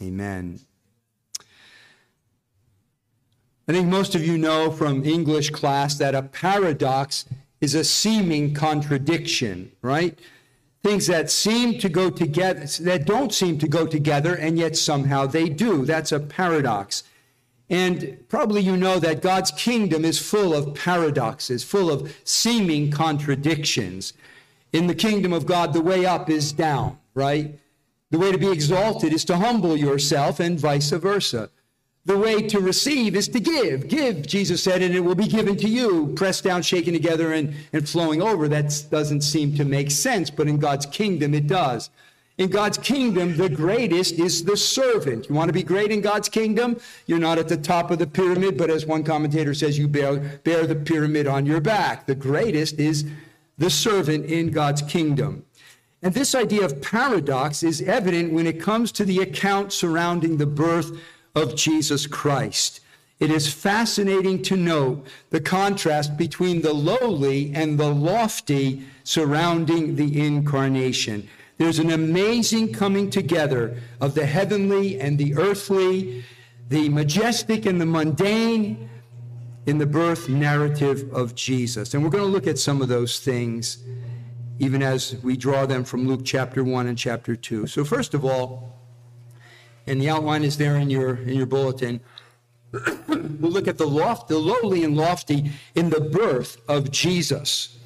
Amen. I think most of you know from English class that a paradox is a seeming contradiction, right? Things that seem to go together, that don't seem to go together, and yet somehow they do. That's a paradox. And probably you know that God's kingdom is full of paradoxes, full of seeming contradictions. In the kingdom of God, the way up is down, right? The way to be exalted is to humble yourself, and vice versa. The way to receive is to give. Give, Jesus said, and it will be given to you, pressed down, shaken together, and, and flowing over. That doesn't seem to make sense, but in God's kingdom it does. In God's kingdom, the greatest is the servant. You want to be great in God's kingdom? You're not at the top of the pyramid, but as one commentator says, you bear, bear the pyramid on your back. The greatest is the servant in God's kingdom. And this idea of paradox is evident when it comes to the account surrounding the birth of Jesus Christ. It is fascinating to note the contrast between the lowly and the lofty surrounding the incarnation. There's an amazing coming together of the heavenly and the earthly, the majestic and the mundane in the birth narrative of Jesus. And we're going to look at some of those things even as we draw them from Luke chapter 1 and chapter 2. So, first of all, and the outline is there in your in your bulletin. we'll look at the loft, the lowly and lofty in the birth of Jesus.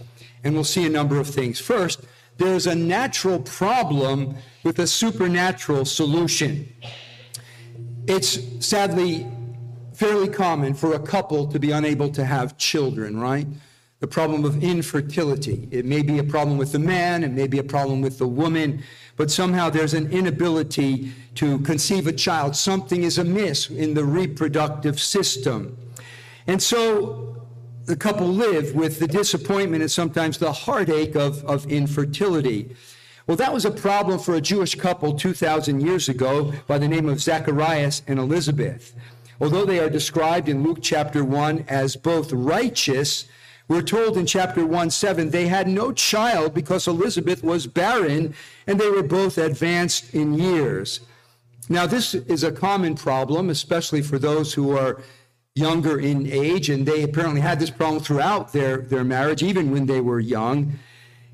And we'll see a number of things. First, there's a natural problem with a supernatural solution. It's sadly fairly common for a couple to be unable to have children, right? The problem of infertility. It may be a problem with the man, it may be a problem with the woman, but somehow there's an inability to conceive a child. Something is amiss in the reproductive system. And so the couple live with the disappointment and sometimes the heartache of, of infertility. Well, that was a problem for a Jewish couple 2,000 years ago by the name of Zacharias and Elizabeth. Although they are described in Luke chapter 1 as both righteous, we're told in chapter 1 7 they had no child because Elizabeth was barren and they were both advanced in years. Now, this is a common problem, especially for those who are younger in age, and they apparently had this problem throughout their, their marriage, even when they were young.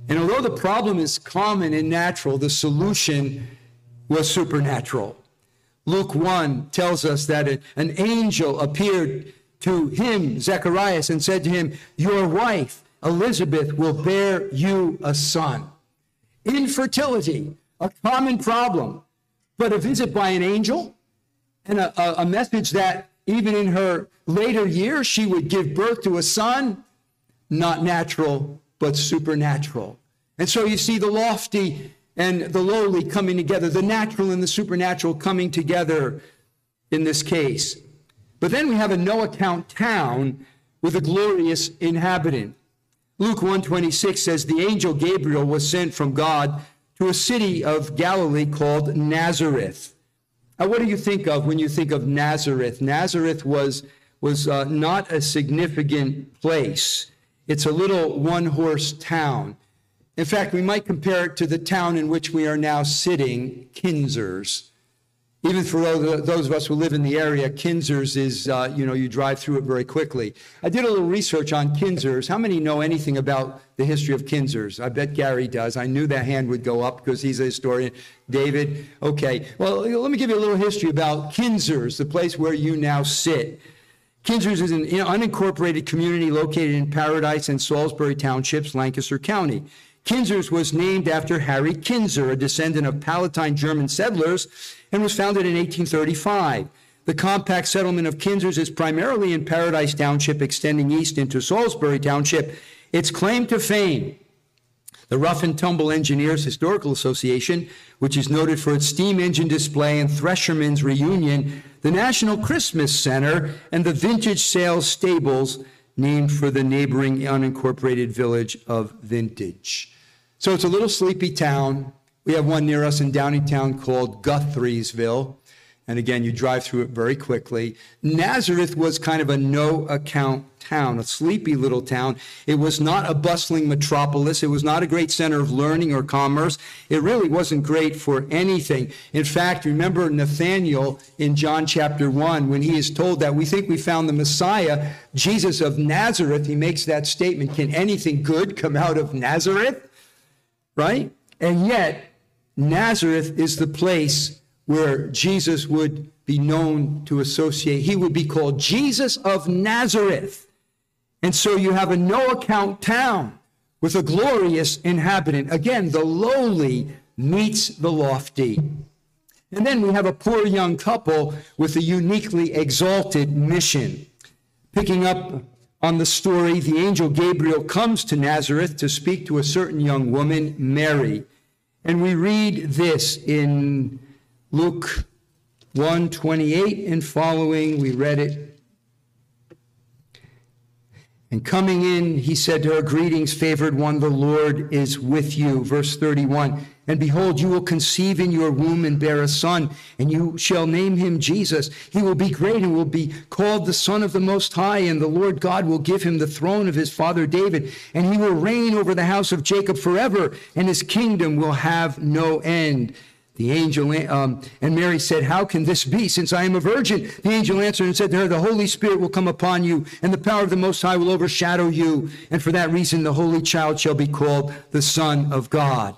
And although the problem is common and natural, the solution was supernatural. Luke 1 tells us that an angel appeared to him, Zacharias, and said to him, Your wife, Elizabeth, will bear you a son. Infertility, a common problem, but a visit by an angel and a, a, a message that even in her later years she would give birth to a son, not natural, but supernatural. And so you see the lofty and the lowly coming together, the natural and the supernatural coming together in this case. But then we have a no account town with a glorious inhabitant. Luke 126 says the angel Gabriel was sent from God to a city of Galilee called Nazareth. Now, what do you think of when you think of Nazareth? Nazareth was, was uh, not a significant place. It's a little one horse town. In fact, we might compare it to the town in which we are now sitting, Kinzers. Even for those of us who live in the area, Kinzers is, uh, you know, you drive through it very quickly. I did a little research on Kinzers. How many know anything about the history of Kinzers? I bet Gary does. I knew that hand would go up because he's a historian. David? Okay. Well, let me give you a little history about Kinzers, the place where you now sit. Kinzers is an unincorporated community located in Paradise and Salisbury Townships, Lancaster County. Kinzers was named after Harry Kinzer, a descendant of Palatine German settlers, and was founded in 1835. The compact settlement of Kinzers is primarily in Paradise Township, extending east into Salisbury Township. Its claim to fame the Rough and Tumble Engineers Historical Association, which is noted for its steam engine display and Thresherman's Reunion, the National Christmas Center, and the Vintage Sales Stables, named for the neighboring unincorporated village of Vintage. So it's a little sleepy town. We have one near us in Downingtown called Guthriesville. And again, you drive through it very quickly. Nazareth was kind of a no account town, a sleepy little town. It was not a bustling metropolis. It was not a great center of learning or commerce. It really wasn't great for anything. In fact, remember Nathaniel in John chapter 1, when he is told that we think we found the Messiah, Jesus of Nazareth, he makes that statement Can anything good come out of Nazareth? Right? And yet, Nazareth is the place where Jesus would be known to associate. He would be called Jesus of Nazareth. And so you have a no account town with a glorious inhabitant. Again, the lowly meets the lofty. And then we have a poor young couple with a uniquely exalted mission. Picking up on the story, the angel Gabriel comes to Nazareth to speak to a certain young woman, Mary. And we read this in Luke 128 and following. We read it and coming in, he said to her, Greetings, favored one, the Lord is with you. Verse 31. And behold, you will conceive in your womb and bear a son, and you shall name him Jesus. He will be great and will be called the Son of the Most High, and the Lord God will give him the throne of his father David, and he will reign over the house of Jacob forever, and his kingdom will have no end. The angel um, and Mary said, How can this be since I am a virgin? The angel answered and said to her, The Holy Spirit will come upon you, and the power of the Most High will overshadow you. And for that reason, the Holy Child shall be called the Son of God.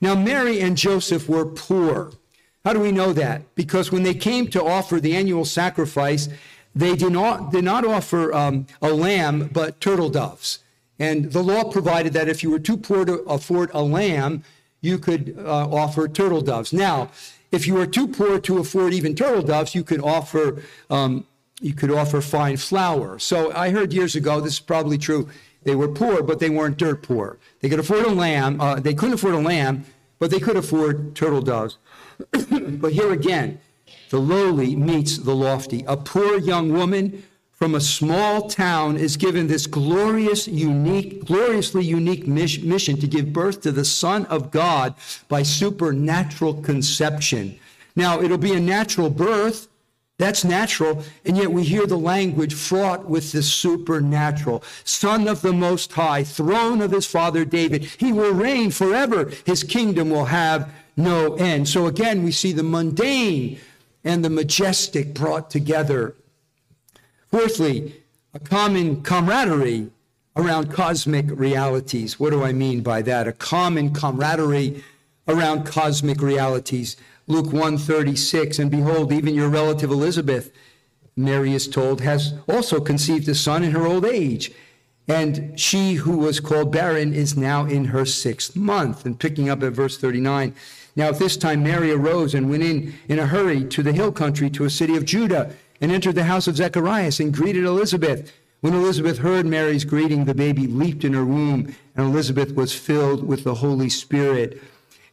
Now, Mary and Joseph were poor. How do we know that? Because when they came to offer the annual sacrifice, they did not, did not offer um, a lamb, but turtle doves. And the law provided that if you were too poor to afford a lamb, you could uh, offer turtle doves. Now, if you were too poor to afford even turtle doves, you could offer um, you could offer fine flour. So I heard years ago, this is probably true. They were poor, but they weren't dirt poor. They could afford a lamb. Uh, they couldn't afford a lamb, but they could afford turtle doves. but here again, the lowly meets the lofty. A poor young woman from a small town is given this glorious, unique, gloriously unique mission to give birth to the Son of God by supernatural conception. Now, it'll be a natural birth. That's natural. And yet we hear the language fraught with the supernatural. Son of the Most High, throne of his father David. He will reign forever. His kingdom will have no end. So again, we see the mundane and the majestic brought together Fourthly, a common camaraderie around cosmic realities. What do I mean by that? A common camaraderie around cosmic realities. Luke 1:36 and behold even your relative Elizabeth Mary is told has also conceived a son in her old age and she who was called barren is now in her 6th month and picking up at verse 39 now at this time Mary arose and went in in a hurry to the hill country to a city of Judah and entered the house of Zacharias and greeted Elizabeth. When Elizabeth heard Mary's greeting, the baby leaped in her womb, and Elizabeth was filled with the Holy Spirit.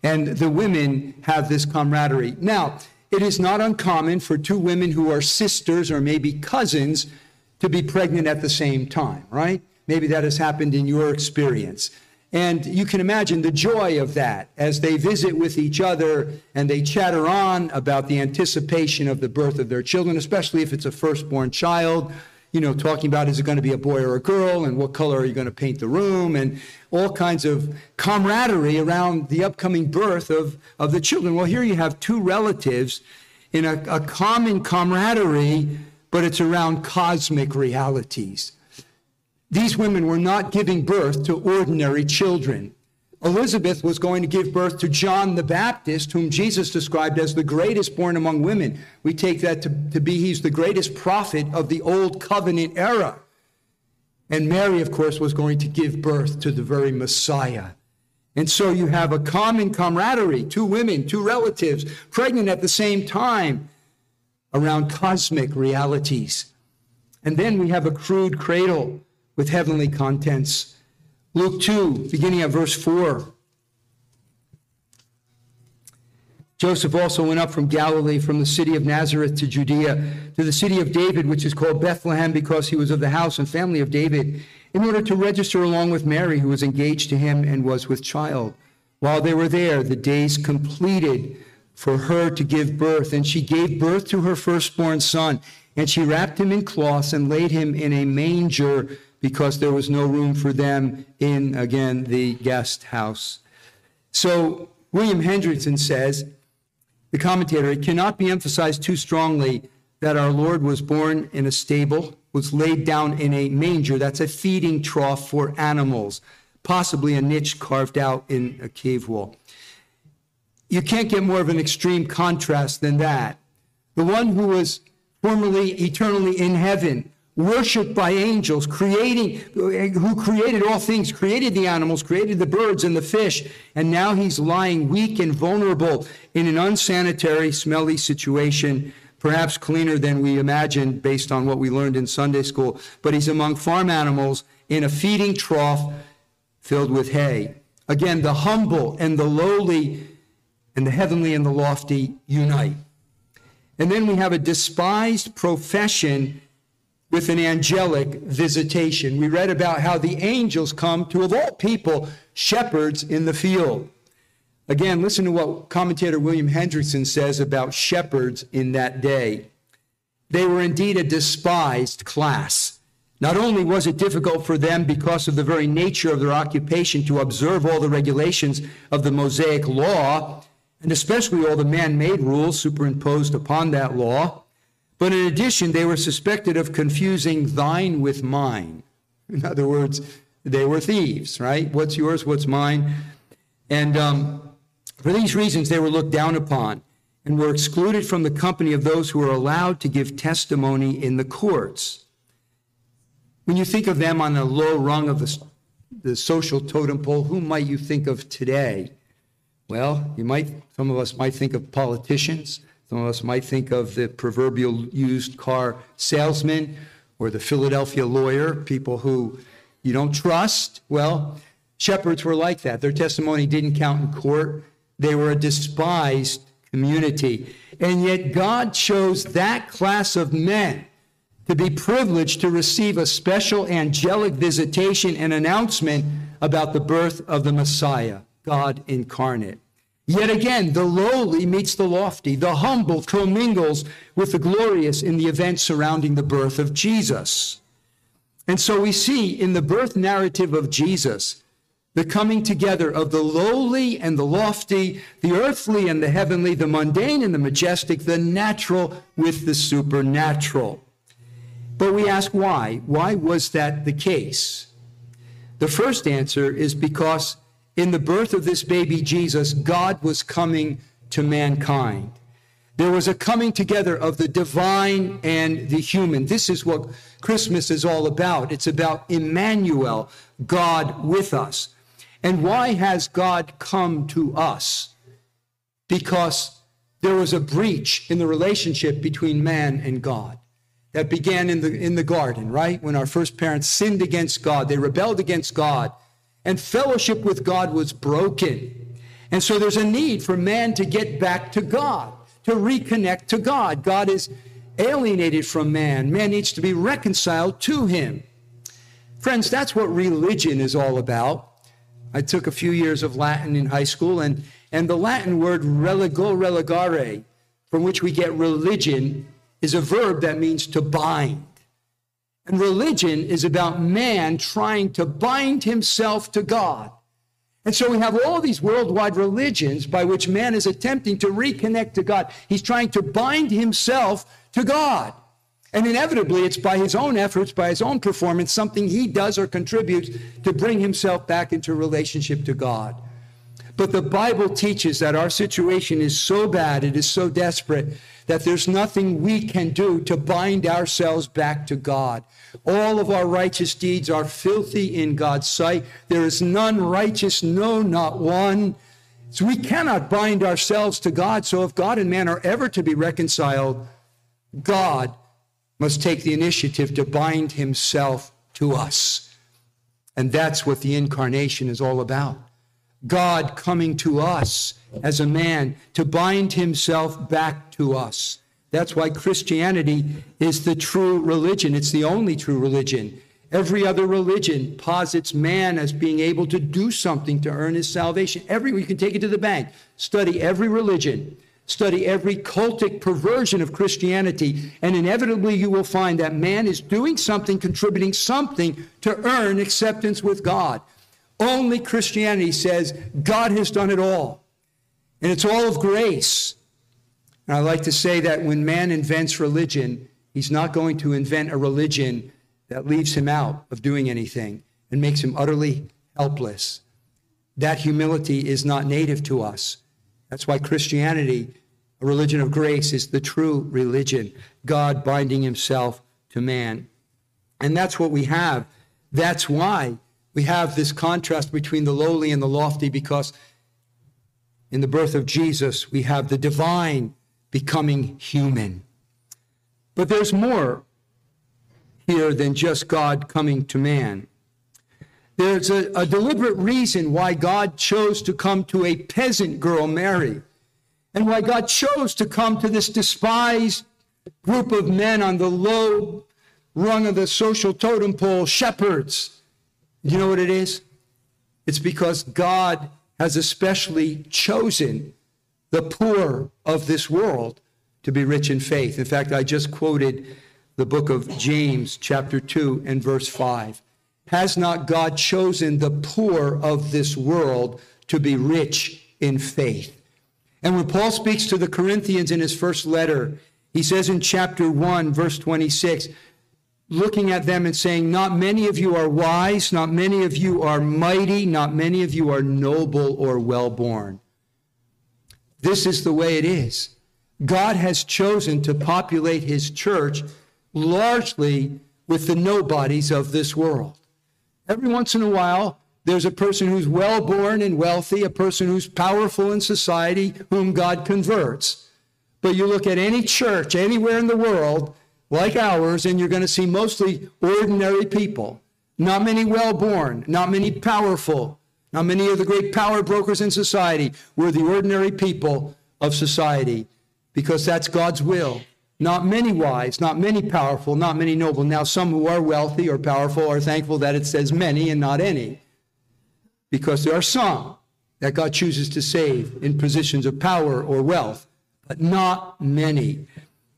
And the women have this camaraderie. Now, it is not uncommon for two women who are sisters or maybe cousins to be pregnant at the same time, right? Maybe that has happened in your experience. And you can imagine the joy of that as they visit with each other and they chatter on about the anticipation of the birth of their children, especially if it's a firstborn child. You know, talking about is it going to be a boy or a girl and what color are you going to paint the room and all kinds of camaraderie around the upcoming birth of, of the children. Well, here you have two relatives in a, a common camaraderie, but it's around cosmic realities. These women were not giving birth to ordinary children. Elizabeth was going to give birth to John the Baptist, whom Jesus described as the greatest born among women. We take that to, to be he's the greatest prophet of the old covenant era. And Mary, of course, was going to give birth to the very Messiah. And so you have a common camaraderie, two women, two relatives, pregnant at the same time around cosmic realities. And then we have a crude cradle with heavenly contents. Luke 2, beginning at verse 4. Joseph also went up from Galilee, from the city of Nazareth to Judea, to the city of David, which is called Bethlehem, because he was of the house and family of David, in order to register along with Mary, who was engaged to him and was with child. While they were there, the days completed for her to give birth. And she gave birth to her firstborn son. And she wrapped him in cloths and laid him in a manger because there was no room for them in, again, the guest house. So William Hendriksen says, the commentator, it cannot be emphasized too strongly that our Lord was born in a stable, was laid down in a manger. That's a feeding trough for animals, possibly a niche carved out in a cave wall. You can't get more of an extreme contrast than that. The one who was formerly eternally in heaven, worshiped by angels, creating, who created all things, created the animals, created the birds and the fish, and now he's lying weak and vulnerable in an unsanitary, smelly situation, perhaps cleaner than we imagined based on what we learned in Sunday school. But he's among farm animals in a feeding trough filled with hay. Again, the humble and the lowly and the heavenly and the lofty unite. And then we have a despised profession with an angelic visitation. We read about how the angels come to, of all people, shepherds in the field. Again, listen to what commentator William Hendriksen says about shepherds in that day. They were indeed a despised class. Not only was it difficult for them because of the very nature of their occupation to observe all the regulations of the Mosaic law, and especially all the man made rules superimposed upon that law, but in addition, they were suspected of confusing thine with mine. In other words, they were thieves, right? What's yours, what's mine? And um, for these reasons, they were looked down upon and were excluded from the company of those who were allowed to give testimony in the courts. When you think of them on the low rung of the, the social totem pole, who might you think of today? Well, you might, some of us might think of politicians. Some of us might think of the proverbial used car salesman or the Philadelphia lawyer, people who you don't trust. Well, shepherds were like that. Their testimony didn't count in court, they were a despised community. And yet, God chose that class of men to be privileged to receive a special angelic visitation and announcement about the birth of the Messiah, God incarnate. Yet again, the lowly meets the lofty, the humble commingles with the glorious in the events surrounding the birth of Jesus. And so we see in the birth narrative of Jesus the coming together of the lowly and the lofty, the earthly and the heavenly, the mundane and the majestic, the natural with the supernatural. But we ask why? Why was that the case? The first answer is because in the birth of this baby Jesus, God was coming to mankind. There was a coming together of the divine and the human. This is what Christmas is all about. It's about Emmanuel, God with us. And why has God come to us? Because there was a breach in the relationship between man and God that began in the, in the garden, right? When our first parents sinned against God, they rebelled against God and fellowship with God was broken. And so there's a need for man to get back to God, to reconnect to God. God is alienated from man. Man needs to be reconciled to him. Friends, that's what religion is all about. I took a few years of Latin in high school, and, and the Latin word religo, religare, from which we get religion, is a verb that means to bind. And religion is about man trying to bind himself to God. And so we have all these worldwide religions by which man is attempting to reconnect to God. He's trying to bind himself to God. And inevitably, it's by his own efforts, by his own performance, something he does or contributes to bring himself back into relationship to God. But the Bible teaches that our situation is so bad, it is so desperate, that there's nothing we can do to bind ourselves back to God. All of our righteous deeds are filthy in God's sight. There is none righteous, no, not one. So we cannot bind ourselves to God. So if God and man are ever to be reconciled, God must take the initiative to bind himself to us. And that's what the incarnation is all about. God coming to us as a man to bind himself back to us. That's why Christianity is the true religion. It's the only true religion. Every other religion posits man as being able to do something to earn his salvation. Every you can take it to the bank. Study every religion. Study every cultic perversion of Christianity, and inevitably you will find that man is doing something, contributing something to earn acceptance with God. Only Christianity says God has done it all, and it's all of grace. And I like to say that when man invents religion, he's not going to invent a religion that leaves him out of doing anything and makes him utterly helpless. That humility is not native to us. That's why Christianity, a religion of grace, is the true religion, God binding himself to man. And that's what we have. That's why we have this contrast between the lowly and the lofty, because in the birth of Jesus, we have the divine becoming human. But there's more here than just God coming to man. There's a, a, deliberate reason why God chose to come to a peasant girl, Mary, and why God chose to come to this despised group of men on the low rung of the social totem pole, shepherds. You know what it is? It's because God has especially chosen the poor of this world to be rich in faith. In fact, I just quoted the book of James, chapter 2, and verse 5. Has not God chosen the poor of this world to be rich in faith? And when Paul speaks to the Corinthians in his first letter, he says in chapter 1, verse 26, looking at them and saying, Not many of you are wise, not many of you are mighty, not many of you are noble or well born. This is the way it is. God has chosen to populate his church largely with the nobodies of this world. Every once in a while, there's a person who's well born and wealthy, a person who's powerful in society, whom God converts. But you look at any church anywhere in the world, like ours, and you're going to see mostly ordinary people. Not many well born, not many powerful, not many of the great power brokers in society. We're the ordinary people of society because that's God's will. Not many wise, not many powerful, not many noble. Now, some who are wealthy or powerful are thankful that it says many and not any, because there are some that God chooses to save in positions of power or wealth, but not many.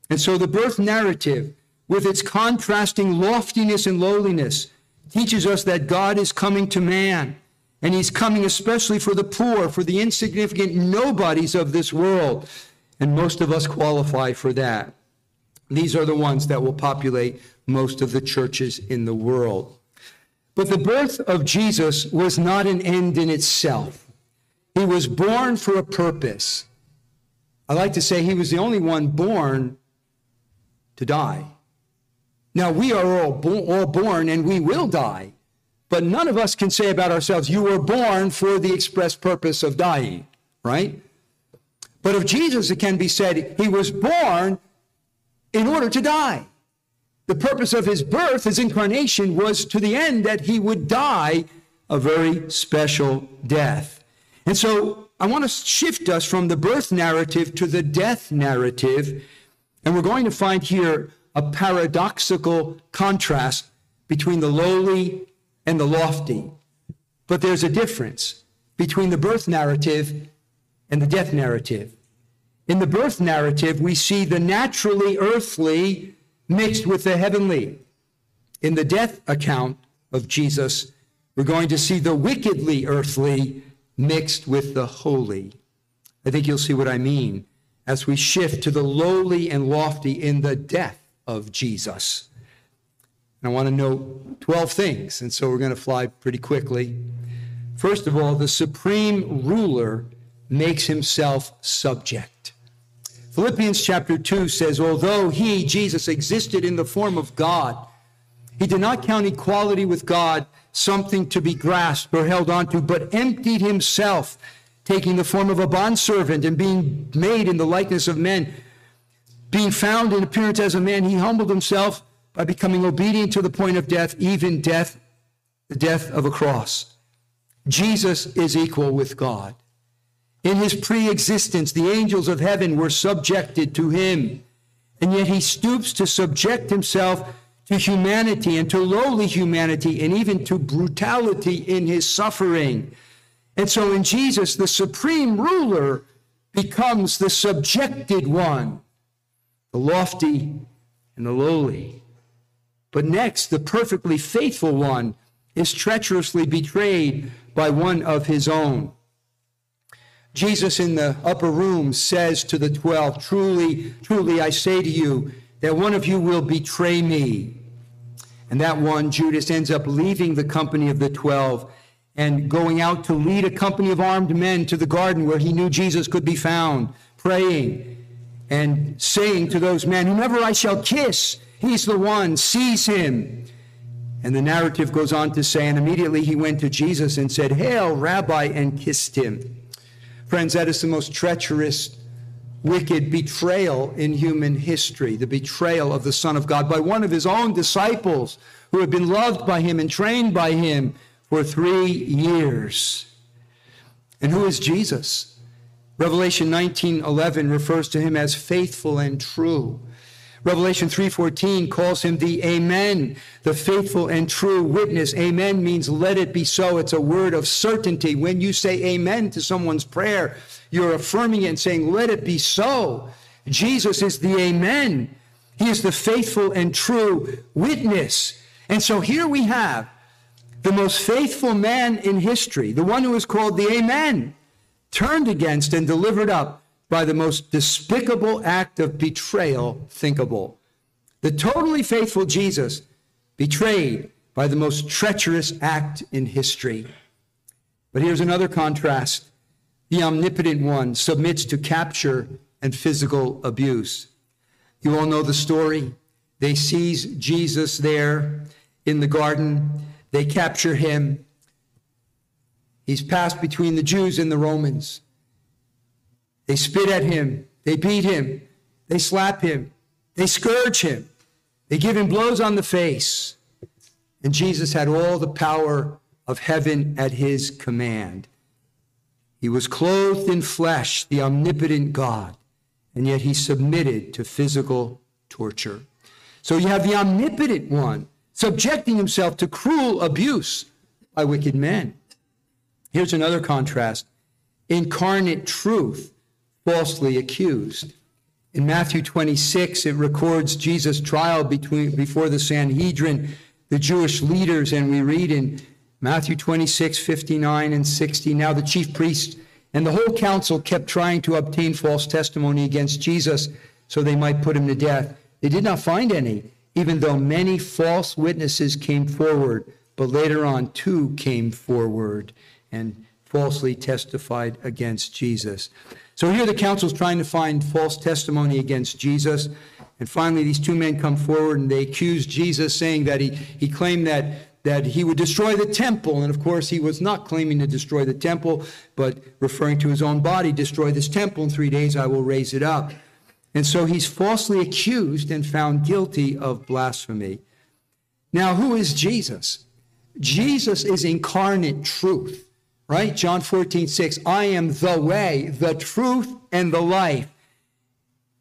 And so the birth narrative, with its contrasting loftiness and lowliness, teaches us that God is coming to man. And he's coming especially for the poor, for the insignificant nobodies of this world. And most of us qualify for that. These are the ones that will populate most of the churches in the world. But the birth of Jesus was not an end in itself. He was born for a purpose. I like to say he was the only one born to die. Now, we are all, bo- all born and we will die, but none of us can say about ourselves, you were born for the express purpose of dying, right? But of Jesus, it can be said, he was born in order to die. The purpose of his birth, his incarnation, was to the end that he would die a very special death. And so I want to shift us from the birth narrative to the death narrative. And we're going to find here a paradoxical contrast between the lowly and the lofty. But there's a difference between the birth narrative and the death narrative. In the birth narrative, we see the naturally earthly mixed with the heavenly. In the death account of Jesus, we're going to see the wickedly earthly mixed with the holy. I think you'll see what I mean as we shift to the lowly and lofty in the death of Jesus. And I want to note 12 things, and so we're going to fly pretty quickly. First of all, the supreme ruler makes himself subject. Philippians chapter 2 says, Although he, Jesus, existed in the form of God, he did not count equality with God something to be grasped or held onto, but emptied himself, taking the form of a bondservant and being made in the likeness of men. Being found in appearance as a man, he humbled himself by becoming obedient to the point of death, even death, the death of a cross. Jesus is equal with God. In his pre existence, the angels of heaven were subjected to him. And yet he stoops to subject himself to humanity and to lowly humanity and even to brutality in his suffering. And so in Jesus, the supreme ruler becomes the subjected one, the lofty and the lowly. But next, the perfectly faithful one is treacherously betrayed by one of his own. Jesus in the upper room says to the twelve, Truly, truly, I say to you, that one of you will betray me. And that one, Judas, ends up leaving the company of the twelve and going out to lead a company of armed men to the garden where he knew Jesus could be found, praying and saying to those men, Whomever I shall kiss, he's the one, seize him. And the narrative goes on to say, and immediately he went to Jesus and said, Hail, Rabbi, and kissed him. Friends, that is the most treacherous, wicked betrayal in human history the betrayal of the Son of God by one of his own disciples who had been loved by him and trained by him for three years. And who is Jesus? Revelation 19:11 refers to him as faithful and true. Revelation 3:14 calls him the Amen, the faithful and true witness. Amen means let it be so. It's a word of certainty. When you say amen to someone's prayer, you're affirming it and saying let it be so. Jesus is the Amen. He is the faithful and true witness. And so here we have the most faithful man in history, the one who is called the Amen, turned against and delivered up by the most despicable act of betrayal thinkable. The totally faithful Jesus betrayed by the most treacherous act in history. But here's another contrast. The omnipotent one submits to capture and physical abuse. You all know the story. They seize Jesus there in the garden. They capture him. He's passed between the Jews and the Romans. They spit at him. They beat him. They slap him. They scourge him. They give him blows on the face. And Jesus had all the power of heaven at his command. He was clothed in flesh, the omnipotent God, and yet he submitted to physical torture. So you have the omnipotent one subjecting himself to cruel abuse by wicked men. Here's another contrast incarnate truth falsely accused. In Matthew 26, it records Jesus' trial between, before the Sanhedrin, the Jewish leaders, and we read in Matthew 26, 59 and 60, now the chief priests and the whole council kept trying to obtain false testimony against Jesus so they might put him to death. They did not find any, even though many false witnesses came forward, but later on two came forward and falsely testified against Jesus. So here the council's trying to find false testimony against Jesus. And finally, these two men come forward and they accuse Jesus, saying that he, he claimed that, that he would destroy the temple. And of course, he was not claiming to destroy the temple, but referring to his own body destroy this temple in three days, I will raise it up. And so he's falsely accused and found guilty of blasphemy. Now, who is Jesus? Jesus is incarnate truth right? John 14, 6. I am the way, the truth, and the life.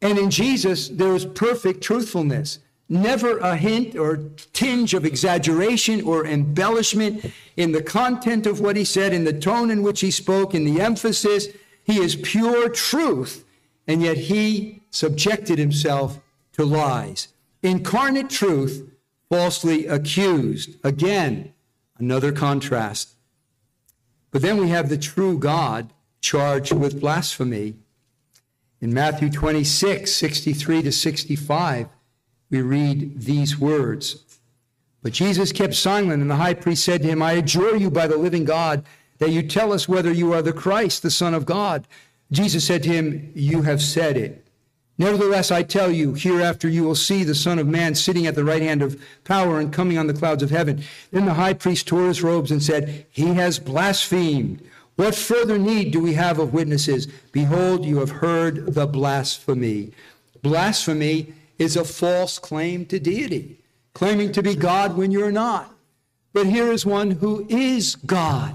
And in Jesus, there is perfect truthfulness. Never a hint or tinge of exaggeration or embellishment in the content of what he said, in the tone in which he spoke, in the emphasis. He is pure truth, and yet he subjected himself to lies. Incarnate truth, falsely accused. Again, another contrast. But then we have the true God charged with blasphemy. In Matthew 26, 63 to 65, we read these words. But Jesus kept silent, and the high priest said to him, I adjure you by the living God that you tell us whether you are the Christ, the Son of God. Jesus said to him, You have said it. Nevertheless, I tell you, hereafter you will see the Son of Man sitting at the right hand of power and coming on the clouds of heaven. Then the high priest tore his robes and said, He has blasphemed. What further need do we have of witnesses? Behold, you have heard the blasphemy. Blasphemy is a false claim to deity, claiming to be God when you're not. But here is one who is God,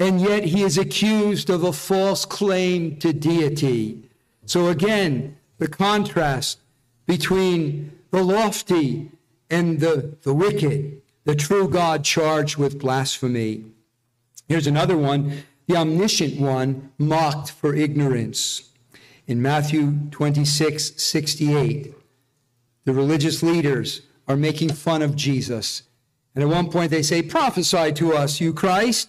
and yet he is accused of a false claim to deity. So again, the contrast between the lofty and the, the wicked, the true God charged with blasphemy. Here's another one the omniscient one mocked for ignorance. In Matthew 26, 68, the religious leaders are making fun of Jesus. And at one point they say, Prophesy to us, you Christ.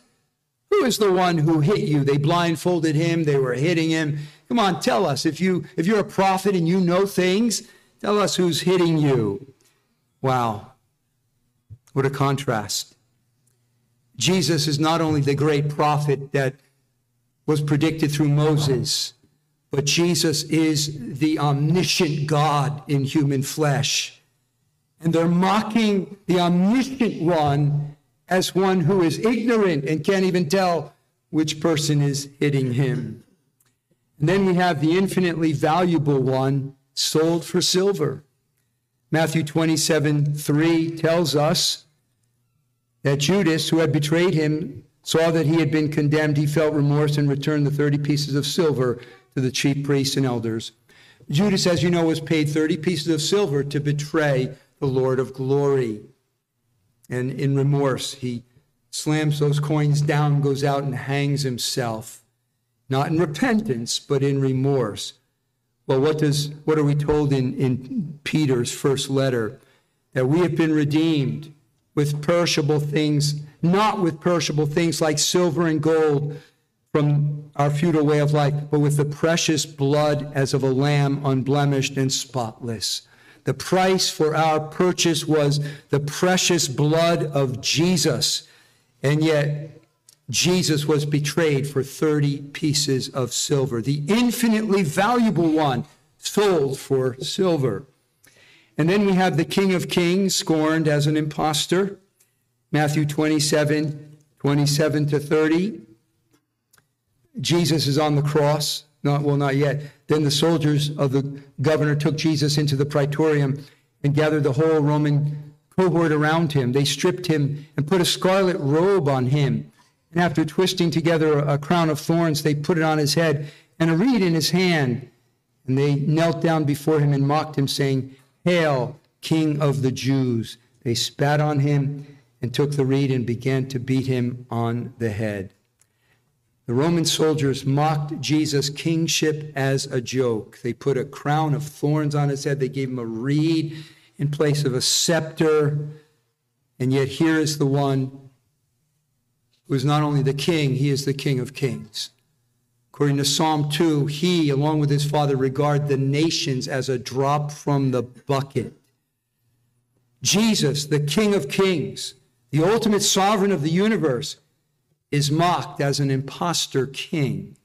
Who is the one who hit you? They blindfolded him, they were hitting him. Come on, tell us. If you if you're a prophet and you know things, tell us who's hitting you. Wow. What a contrast. Jesus is not only the great prophet that was predicted through Moses, but Jesus is the omniscient God in human flesh. And they're mocking the omniscient one as one who is ignorant and can't even tell which person is hitting him. And then we have the infinitely valuable one sold for silver. Matthew 27 3 tells us that Judas, who had betrayed him, saw that he had been condemned. He felt remorse and returned the 30 pieces of silver to the chief priests and elders. Judas, as you know, was paid 30 pieces of silver to betray the Lord of glory. And in remorse, he slams those coins down, goes out and hangs himself, not in repentance, but in remorse. Well, what does what are we told in, in Peter's first letter? That we have been redeemed with perishable things, not with perishable things like silver and gold from our futile way of life, but with the precious blood as of a lamb, unblemished and spotless. The price for our purchase was the precious blood of Jesus. And yet, Jesus was betrayed for 30 pieces of silver, the infinitely valuable one sold for silver. And then we have the King of Kings scorned as an impostor. Matthew 27, 27 to 30. Jesus is on the cross. Not, well, not yet. Then the soldiers of the governor took Jesus into the praetorium and gathered the whole Roman cohort around him. They stripped him and put a scarlet robe on him. And after twisting together a crown of thorns, they put it on his head and a reed in his hand. And they knelt down before him and mocked him, saying, Hail, King of the Jews. They spat on him and took the reed and began to beat him on the head. The Roman soldiers mocked Jesus' kingship as a joke. They put a crown of thorns on his head. They gave him a reed in place of a scepter. And yet, here is the one who is not only the king, he is the king of kings. According to Psalm 2, he, along with his father, regard the nations as a drop from the bucket. Jesus, the King of Kings, the ultimate sovereign of the universe, is mocked as an impostor king.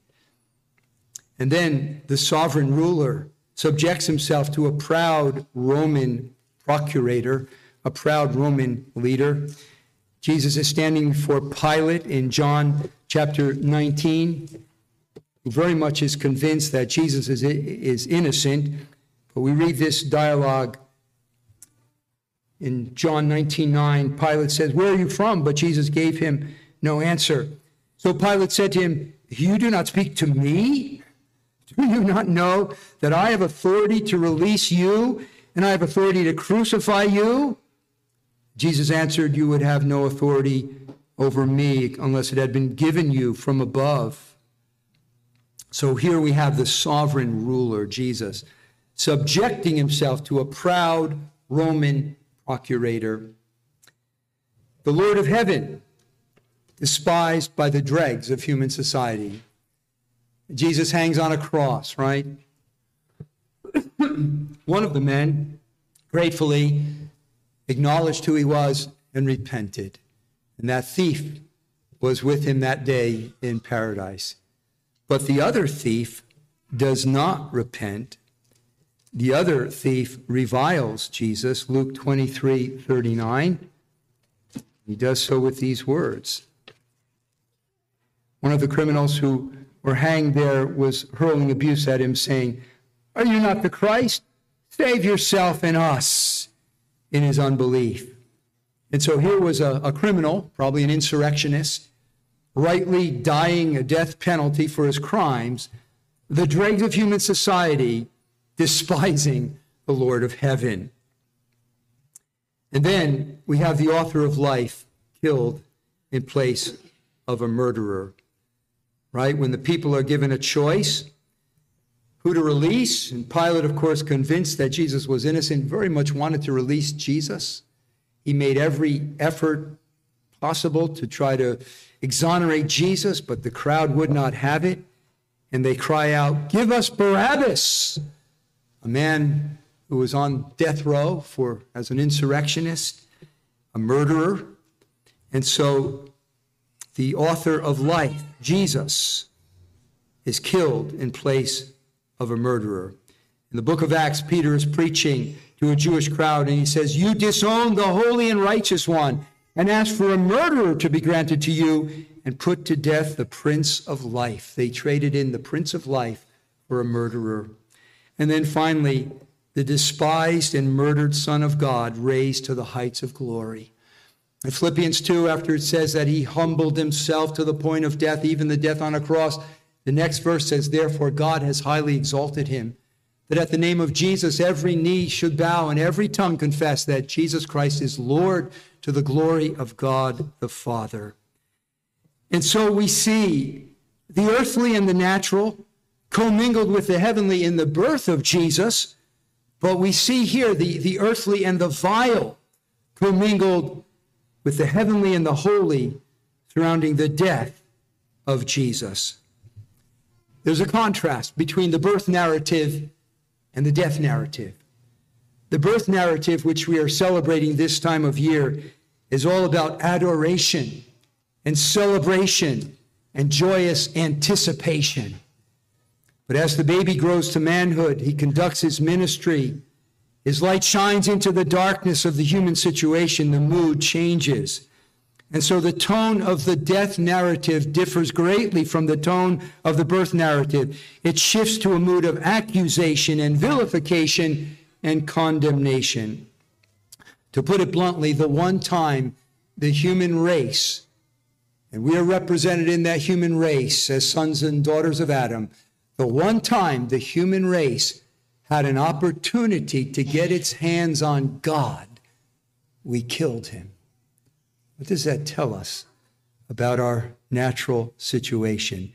And then the sovereign ruler subjects himself to a proud Roman procurator, a proud Roman leader. Jesus is standing before Pilate in John chapter 19 who very much is convinced that Jesus is, is innocent. But we read this dialogue in John 19 9. Pilate says, Where are you from? But Jesus gave him no answer. So Pilate said to him, You do not speak to me? Do you not know that I have authority to release you and I have authority to crucify you? Jesus answered, You would have no authority over me unless it had been given you from above. So here we have the sovereign ruler, Jesus, subjecting himself to a proud Roman procurator. The Lord of heaven, despised by the dregs of human society. Jesus hangs on a cross, right? One of the men gratefully acknowledged who he was and repented. And that thief was with him that day in paradise. But the other thief does not repent. The other thief reviles Jesus, Luke 23 39. He does so with these words. One of the criminals who were hanged there was hurling abuse at him, saying, Are you not the Christ? Save yourself and us in his unbelief. And so here was a, a criminal, probably an insurrectionist, rightly dying a death penalty for his crimes, the dregs of human society despising the Lord of heaven. And then we have the author of life killed in place of a murderer. right? When the people are given a choice who to release. And Pilate, of course, convinced that Jesus was innocent, very much wanted to release Jesus. He made every effort possible to try to exonerate Jesus, but the crowd would not have it. And they cry out, Give us Barabbas, a man who was on death row for as an insurrectionist, a murderer. And so the author of life, Jesus, is killed in place of a murderer. In the book of Acts, Peter is preaching to a Jewish crowd and he says, You disown the holy and righteous one and ask for a murderer to be granted to you and put to death the prince of life. They traded in the prince of life for a murderer. And then finally, the despised and murdered Son of God raised to the heights of glory. In Philippians 2, after it says that he humbled himself to the point of death, even the death on a cross, the next verse says, Therefore God has highly exalted him, that at the name of Jesus every knee should bow and every tongue confess that Jesus Christ is Lord to the glory of God the Father. And so we see the earthly and the natural commingled with the heavenly in the birth of Jesus, but we see here the, the earthly and the vile commingled with the heavenly and the holy surrounding the death of Jesus. There's a contrast between the birth narrative and the death narrative. The birth narrative, which we are celebrating this time of year, is all about adoration and celebration and joyous anticipation. But as the baby grows to manhood, he conducts his ministry his light shines into the darkness of the human situation. The mood changes. And so the tone of the death narrative differs greatly from the tone of the birth narrative. It shifts to a mood of accusation and vilification and condemnation. To put it bluntly, the one time the human race, and we are represented in that human race as sons and daughters of Adam, the one time the human race had an opportunity to get its hands on God, we killed him. What does that tell us about our natural situation?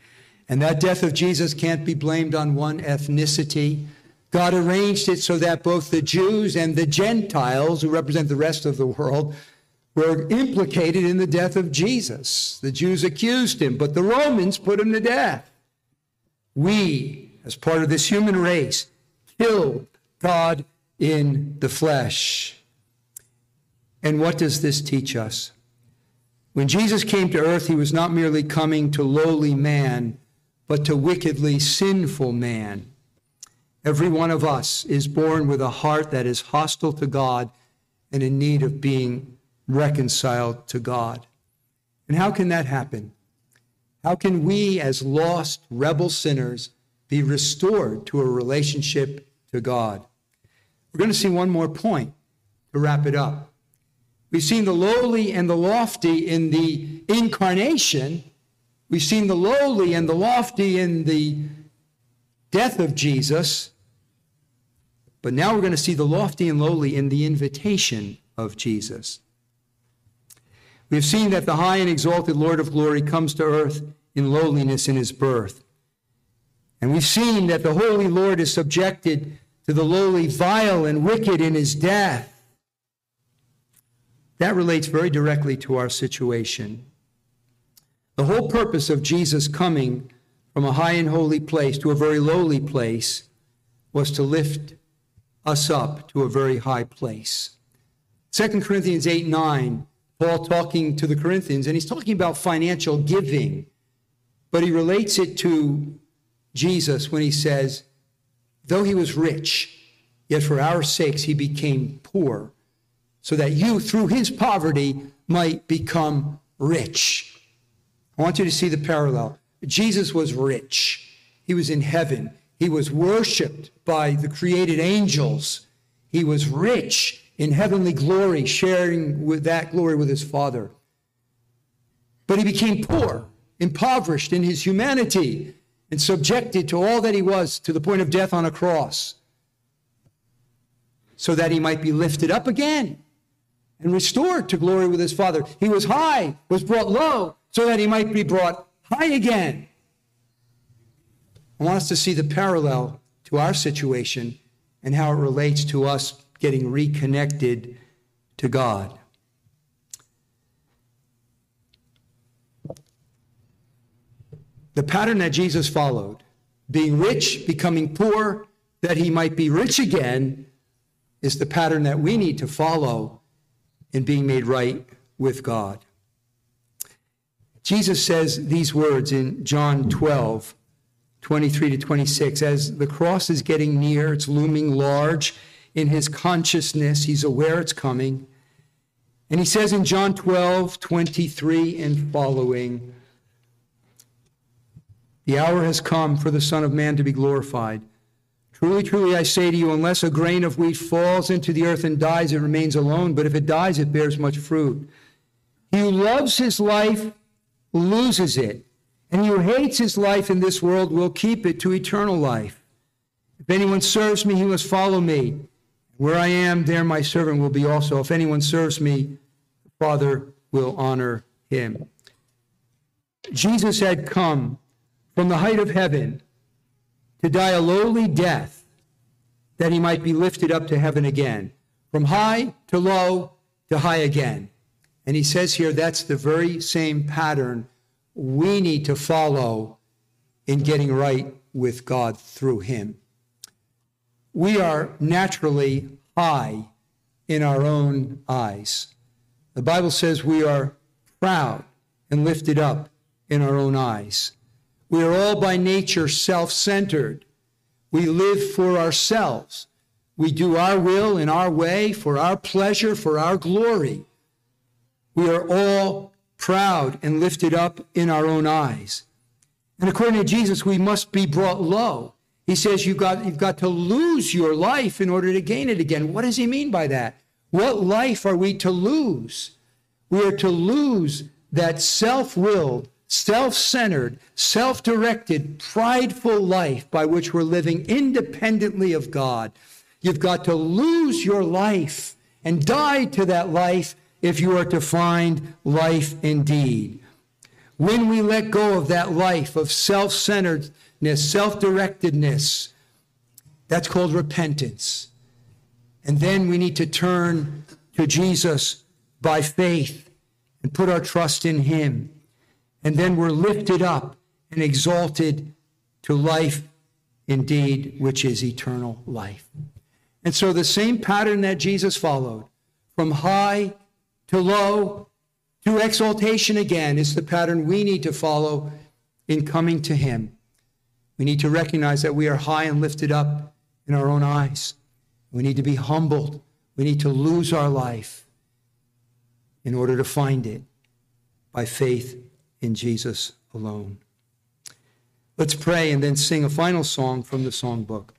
And that death of Jesus can't be blamed on one ethnicity. God arranged it so that both the Jews and the Gentiles, who represent the rest of the world, were implicated in the death of Jesus. The Jews accused him, but the Romans put him to death. We, as part of this human race, killed God in the flesh. And what does this teach us? When Jesus came to earth, he was not merely coming to lowly man, but to wickedly sinful man. Every one of us is born with a heart that is hostile to God and in need of being reconciled to God. And how can that happen? How can we, as lost, rebel sinners, be restored to a relationship to God. We're going to see one more point to wrap it up. We've seen the lowly and the lofty in the incarnation. We've seen the lowly and the lofty in the death of Jesus. But now we're going to see the lofty and lowly in the invitation of Jesus. We've seen that the high and exalted Lord of glory comes to earth in lowliness in his birth. And we've seen that the Holy Lord is subjected to the lowly, vile, and wicked in his death. That relates very directly to our situation. The whole purpose of Jesus coming from a high and holy place to a very lowly place was to lift us up to a very high place. 2 Corinthians 8 9, Paul talking to the Corinthians, and he's talking about financial giving, but he relates it to Jesus when he says, Though he was rich, yet for our sakes he became poor, so that you, through his poverty, might become rich. I want you to see the parallel. Jesus was rich, he was in heaven, he was worshiped by the created angels, he was rich in heavenly glory, sharing with that glory with his Father. But he became poor, impoverished in his humanity and subjected to all that he was to the point of death on a cross, so that he might be lifted up again and restored to glory with his Father. He was high, was brought low, so that he might be brought high again I want us to see the parallel to our situation and how it relates to us getting reconnected to God. The pattern that Jesus followed, being rich, becoming poor, that he might be rich again, is the pattern that we need to follow in being made right with God. Jesus says these words in John 12, 23 to 26. As the cross is getting near, it's looming large in his consciousness. He's aware it's coming. And he says in John 12, 23 and following, The hour has come for the Son of Man to be glorified. Truly, truly, I say to you, unless a grain of wheat falls into the earth and dies, it remains alone. But if it dies, it bears much fruit. He who loves his life loses it. And he who hates his life in this world will keep it to eternal life. If anyone serves me, he must follow me. Where I am, there my servant will be also. If anyone serves me, the Father will honor him. Jesus had come from the height of heaven to die a lowly death that he might be lifted up to heaven again, from high to low to high again. And he says here that's the very same pattern we need to follow in getting right with God through him. We are naturally high in our own eyes. The Bible says we are proud and lifted up in our own eyes. We are all by nature self centered. We live for ourselves. We do our will in our way, for our pleasure, for our glory. We are all proud and lifted up in our own eyes. And according to Jesus, we must be brought low. He says you've got, you've got to lose your life in order to gain it again. What does he mean by that? What life are we to lose? We are to lose that self willed, self centered, self directed, prideful life by which we're living independently of God. You've got to lose your life and die to that life if you are to find life indeed. When we let go of that life of self centeredness, self directedness, that's called repentance. And then we need to turn to Jesus by faith and put our trust in Him. And then we're lifted up and exalted to life indeed, which is eternal life. And so the same pattern that Jesus followed from high to low to exaltation again is the pattern we need to follow in coming to Him. We need to recognize that we are high and lifted up in our own eyes. We need to be humbled. We need to lose our life in order to find it by faith in Jesus alone. Let's pray and then sing a final song from the songbook.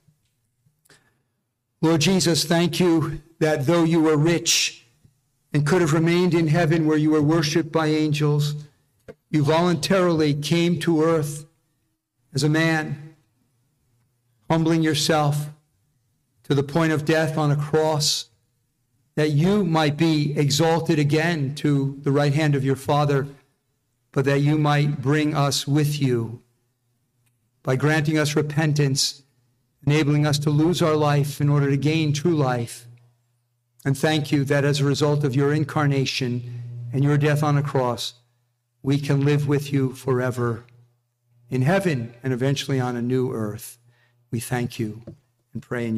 Lord Jesus, thank you that though you were rich and could have remained in heaven where you were worshiped by angels, you voluntarily came to earth as a man, humbling yourself to the point of death on a cross, that you might be exalted again to the right hand of your Father, but that you might bring us with you by granting us repentance, enabling us to lose our life in order to gain true life. And thank you that as a result of your incarnation and your death on a cross, we can live with you forever in heaven and eventually on a new earth. We thank you and pray in